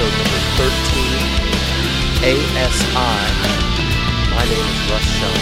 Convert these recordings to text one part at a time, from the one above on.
episode number 13, ASI. My name is Russ Shaw.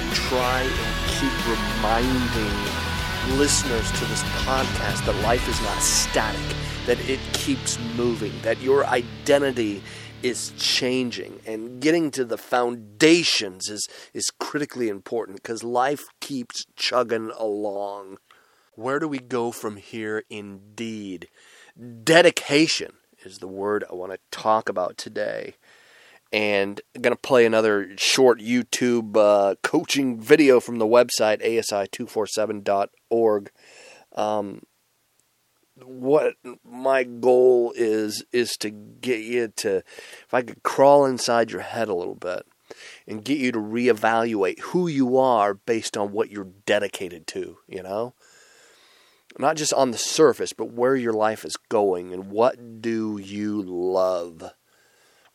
I try and keep reminding listeners to this podcast that life is not static, that it keeps moving, that your identity is changing, and getting to the foundations is, is critically important because life keeps chugging along. Where do we go from here? Indeed, dedication is the word I want to talk about today and going to play another short YouTube uh, coaching video from the website asi247.org. Um, what my goal is is to get you to, if I could crawl inside your head a little bit and get you to reevaluate who you are based on what you're dedicated to, you know? Not just on the surface, but where your life is going and what do you love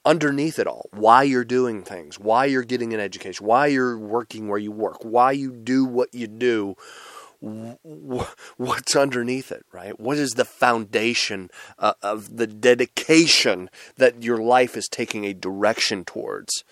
underneath it all why you're doing things why you're getting an education why you're working where you work why you do what you do what's underneath it right? What is the foundation uh, of the dedication that your life is taking a direction towards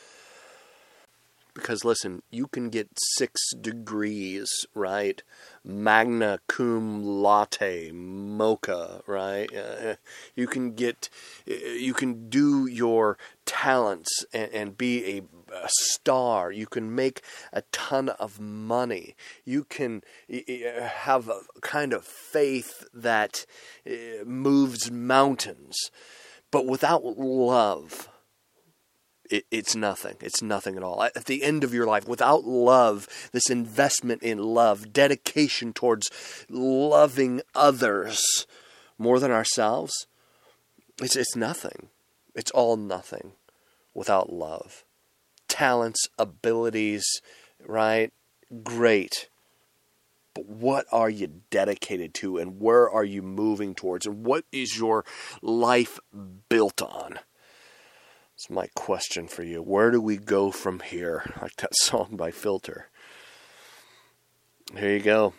because listen, you can get six degrees, right? Magna cum laude, mocha, right? Uh, you can get, you can do your talents and, and be a, a, star. You can make a ton of money. You can have a kind of faith that uh, moves mountains, but without love it, it's nothing. It's nothing at all. At the end of your life, without love, this investment in love, dedication towards loving others more than ourselves, it's, it's nothing. It's all nothing without love. Talents, abilities, right? Great. But what are you dedicated to and where are you moving towards and what is your life built on? It's my question for you. Where do we go from here? Like that song by Filter. Here you go.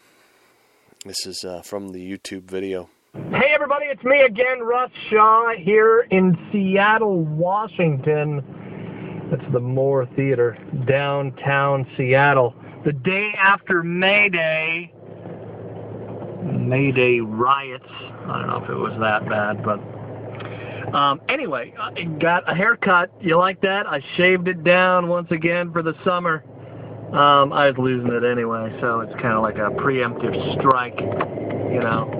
This is uh, from the YouTube video. Hey, everybody, it's me again, Russ Shaw, here in Seattle, Washington. It's the Moore Theater, downtown Seattle. The day after May Day, May Day riots. I don't know if it was that bad, but um, anyway, I got a haircut. You like that? I shaved it down once again for the summer. Um, I was losing it anyway, so it's kind of like a preemptive strike, you know.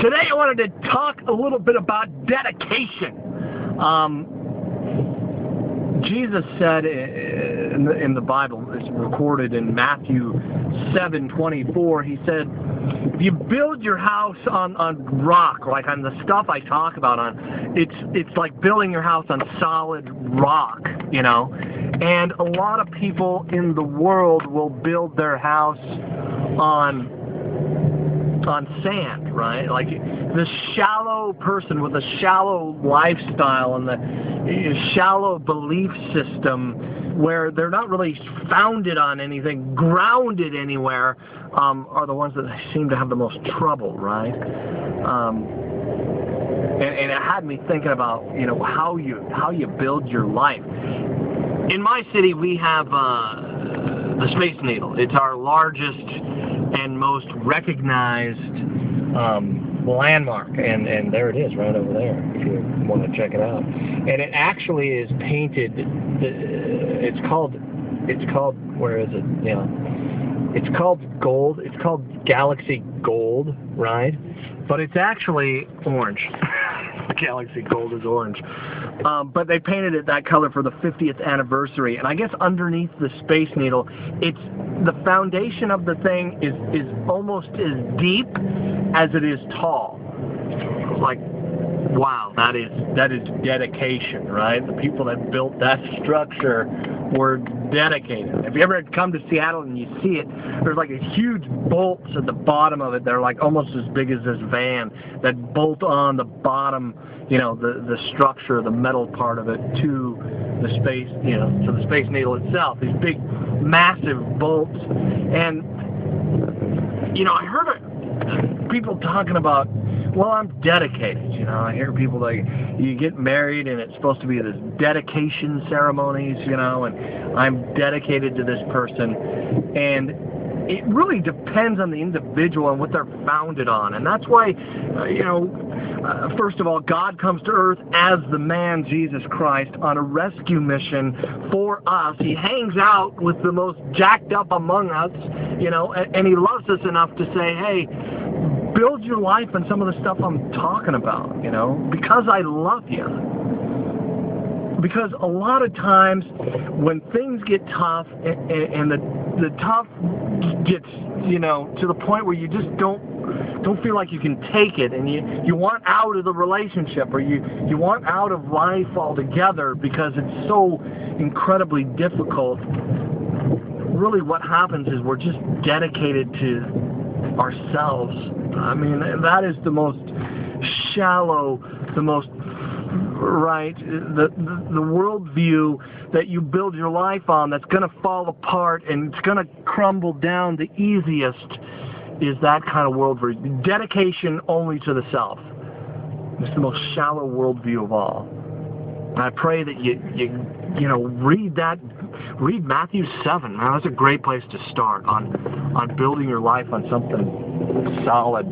Today I wanted to talk a little bit about dedication. Um, Jesus said in the, in the Bible, it's recorded in Matthew 7:24. He said, "If you build your house on on rock, like on the stuff I talk about, on it's it's like building your house on solid rock, you know." And a lot of people in the world will build their house on on sand, right? Like the shallow person with a shallow lifestyle and the shallow belief system where they're not really founded on anything, grounded anywhere, um, are the ones that seem to have the most trouble, right? Um, and, and it had me thinking about, you know, how you how you build your life. In my city, we have uh, the Space Needle. It's our largest and most recognized um, landmark, and and there it is, right over there. If you want to check it out, and it actually is painted. It's called. It's called. Where is it? Yeah. It's called gold. It's called Galaxy Gold, right? But it's actually orange. galaxy gold is orange. Um, but they painted it that color for the 50th anniversary. And I guess underneath the Space Needle, it's the foundation of the thing is is almost as deep as it is tall. Like, wow, that is that is dedication, right? The people that built that structure were dedicated. If you ever come to Seattle and you see it, there's like a huge bolts at the bottom of it. They're like almost as big as this van that bolt on the bottom, you know, the the structure, the metal part of it to the space, you know, to the space needle itself. These big, massive bolts, and you know, I heard people talking about well, I'm dedicated. You know, I hear people like you get married and it's supposed to be this dedication ceremonies, you know, and I'm dedicated to this person. And it really depends on the individual and what they're founded on. And that's why, uh, you know, uh, first of all, God comes to earth as the man Jesus Christ on a rescue mission for us. He hangs out with the most jacked up among us, you know, and, and he loves us enough to say, hey, build your life on some of the stuff I'm talking about, you know, because I love you. Because a lot of times when things get tough and, and the the tough gets, you know, to the point where you just don't don't feel like you can take it and you you want out of the relationship or you you want out of life altogether because it's so incredibly difficult really what happens is we're just dedicated to ourselves. I mean, that is the most shallow, the most right, the, the, the worldview that you build your life on that's going to fall apart and it's going to crumble down the easiest is that kind of worldview. Dedication only to the self. It's the most shallow worldview of all. I pray that you, you, you know, read that read Matthew 7. Man, that's a great place to start on on building your life on something solid,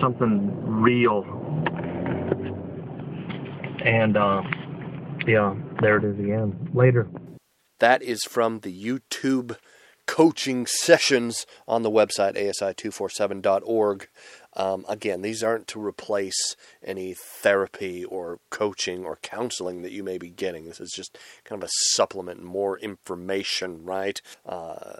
something real. And uh, yeah, there it is again. Later. That is from the YouTube coaching sessions on the website asi247.org. Um, again, these aren't to replace any therapy or coaching or counseling that you may be getting. This is just kind of a supplement, more information, right? Uh,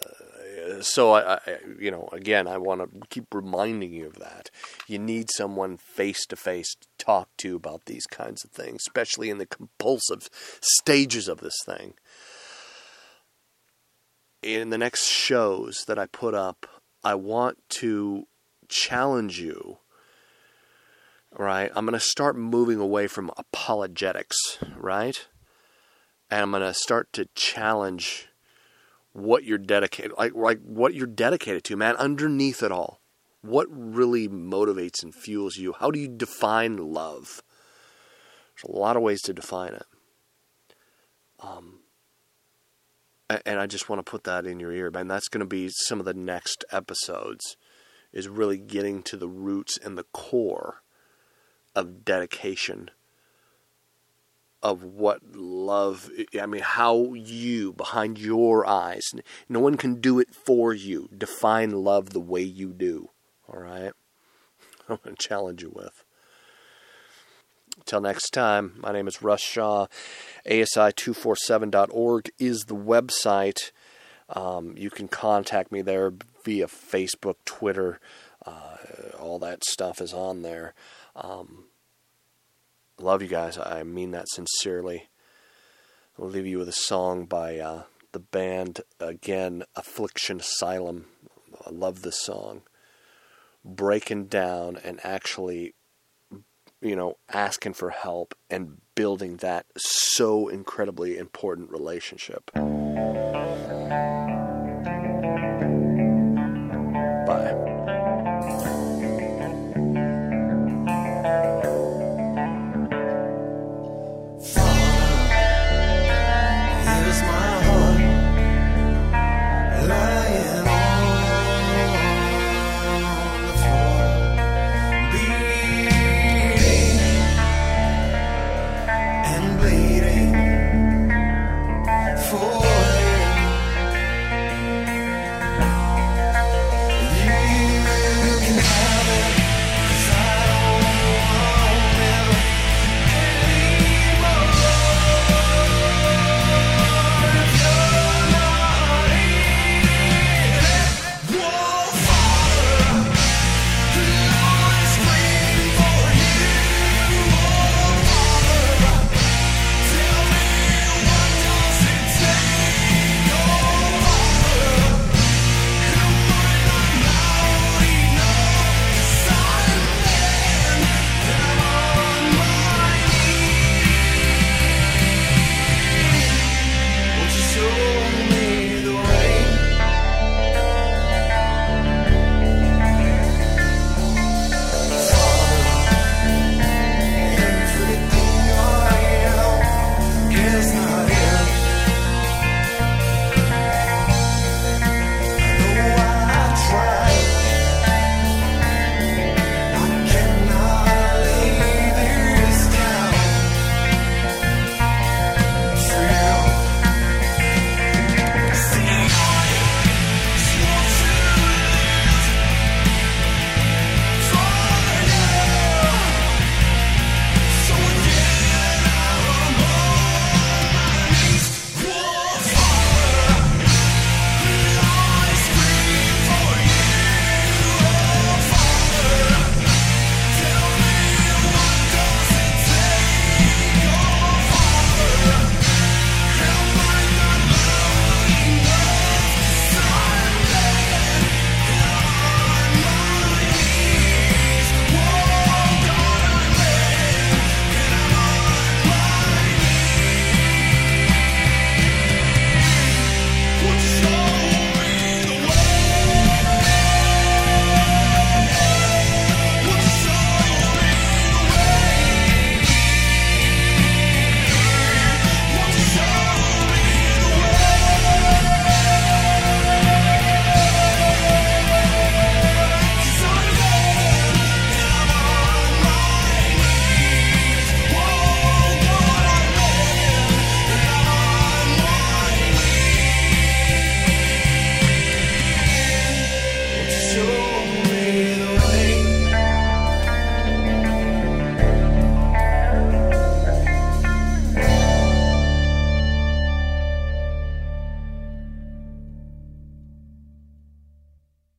so, I, I, you know, again, I want to keep reminding you of that. You need someone face to face to talk to about these kinds of things, especially in the compulsive stages of this thing. In the next shows that I put up, I want to challenge you, right? I'm going to start moving away from apologetics, right? And I'm going to start to challenge what you're dedicated like like what you're dedicated to, man, underneath it all. What really motivates and fuels you? How do you define love? There's a lot of ways to define it. Um, and I just want to put that in your ear, man. That's going to be some of the next episodes is really getting to the roots and the core of dedication of what love I mean how you behind your eyes no one can do it for you. Define love the way you do all right? I'm going to challenge you with. Until next time my name is Russ Shaw. Asi247.org is the website um, you can contact me there via Facebook, Twitter. Uh, all that stuff is on there. Um, love you guys. I mean that sincerely. I'll leave you with a song by uh, the band, again, Affliction Asylum. I love this song. Breaking down and actually, you know, asking for help and building that so incredibly important relationship.